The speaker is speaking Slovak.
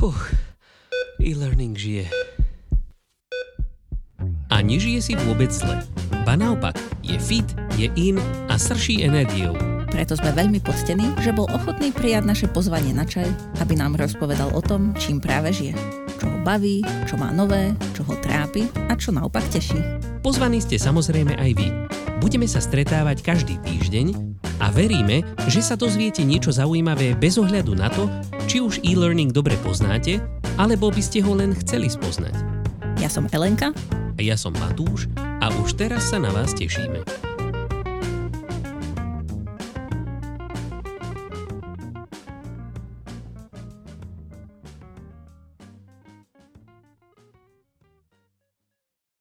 Fuch, e-learning žije. A nežije si vôbec zle. Ba naopak, je fit, je in a srší energiou. Preto sme veľmi poctení, že bol ochotný prijať naše pozvanie na čaj, aby nám rozpovedal o tom, čím práve žije. Čo ho baví, čo má nové, čo ho trápi a čo naopak teší. Pozvaní ste samozrejme aj vy. Budeme sa stretávať každý týždeň a veríme, že sa dozviete niečo zaujímavé bez ohľadu na to, či už e-learning dobre poznáte, alebo by ste ho len chceli spoznať. Ja som Elenka A ja som Matúš a už teraz sa na vás tešíme.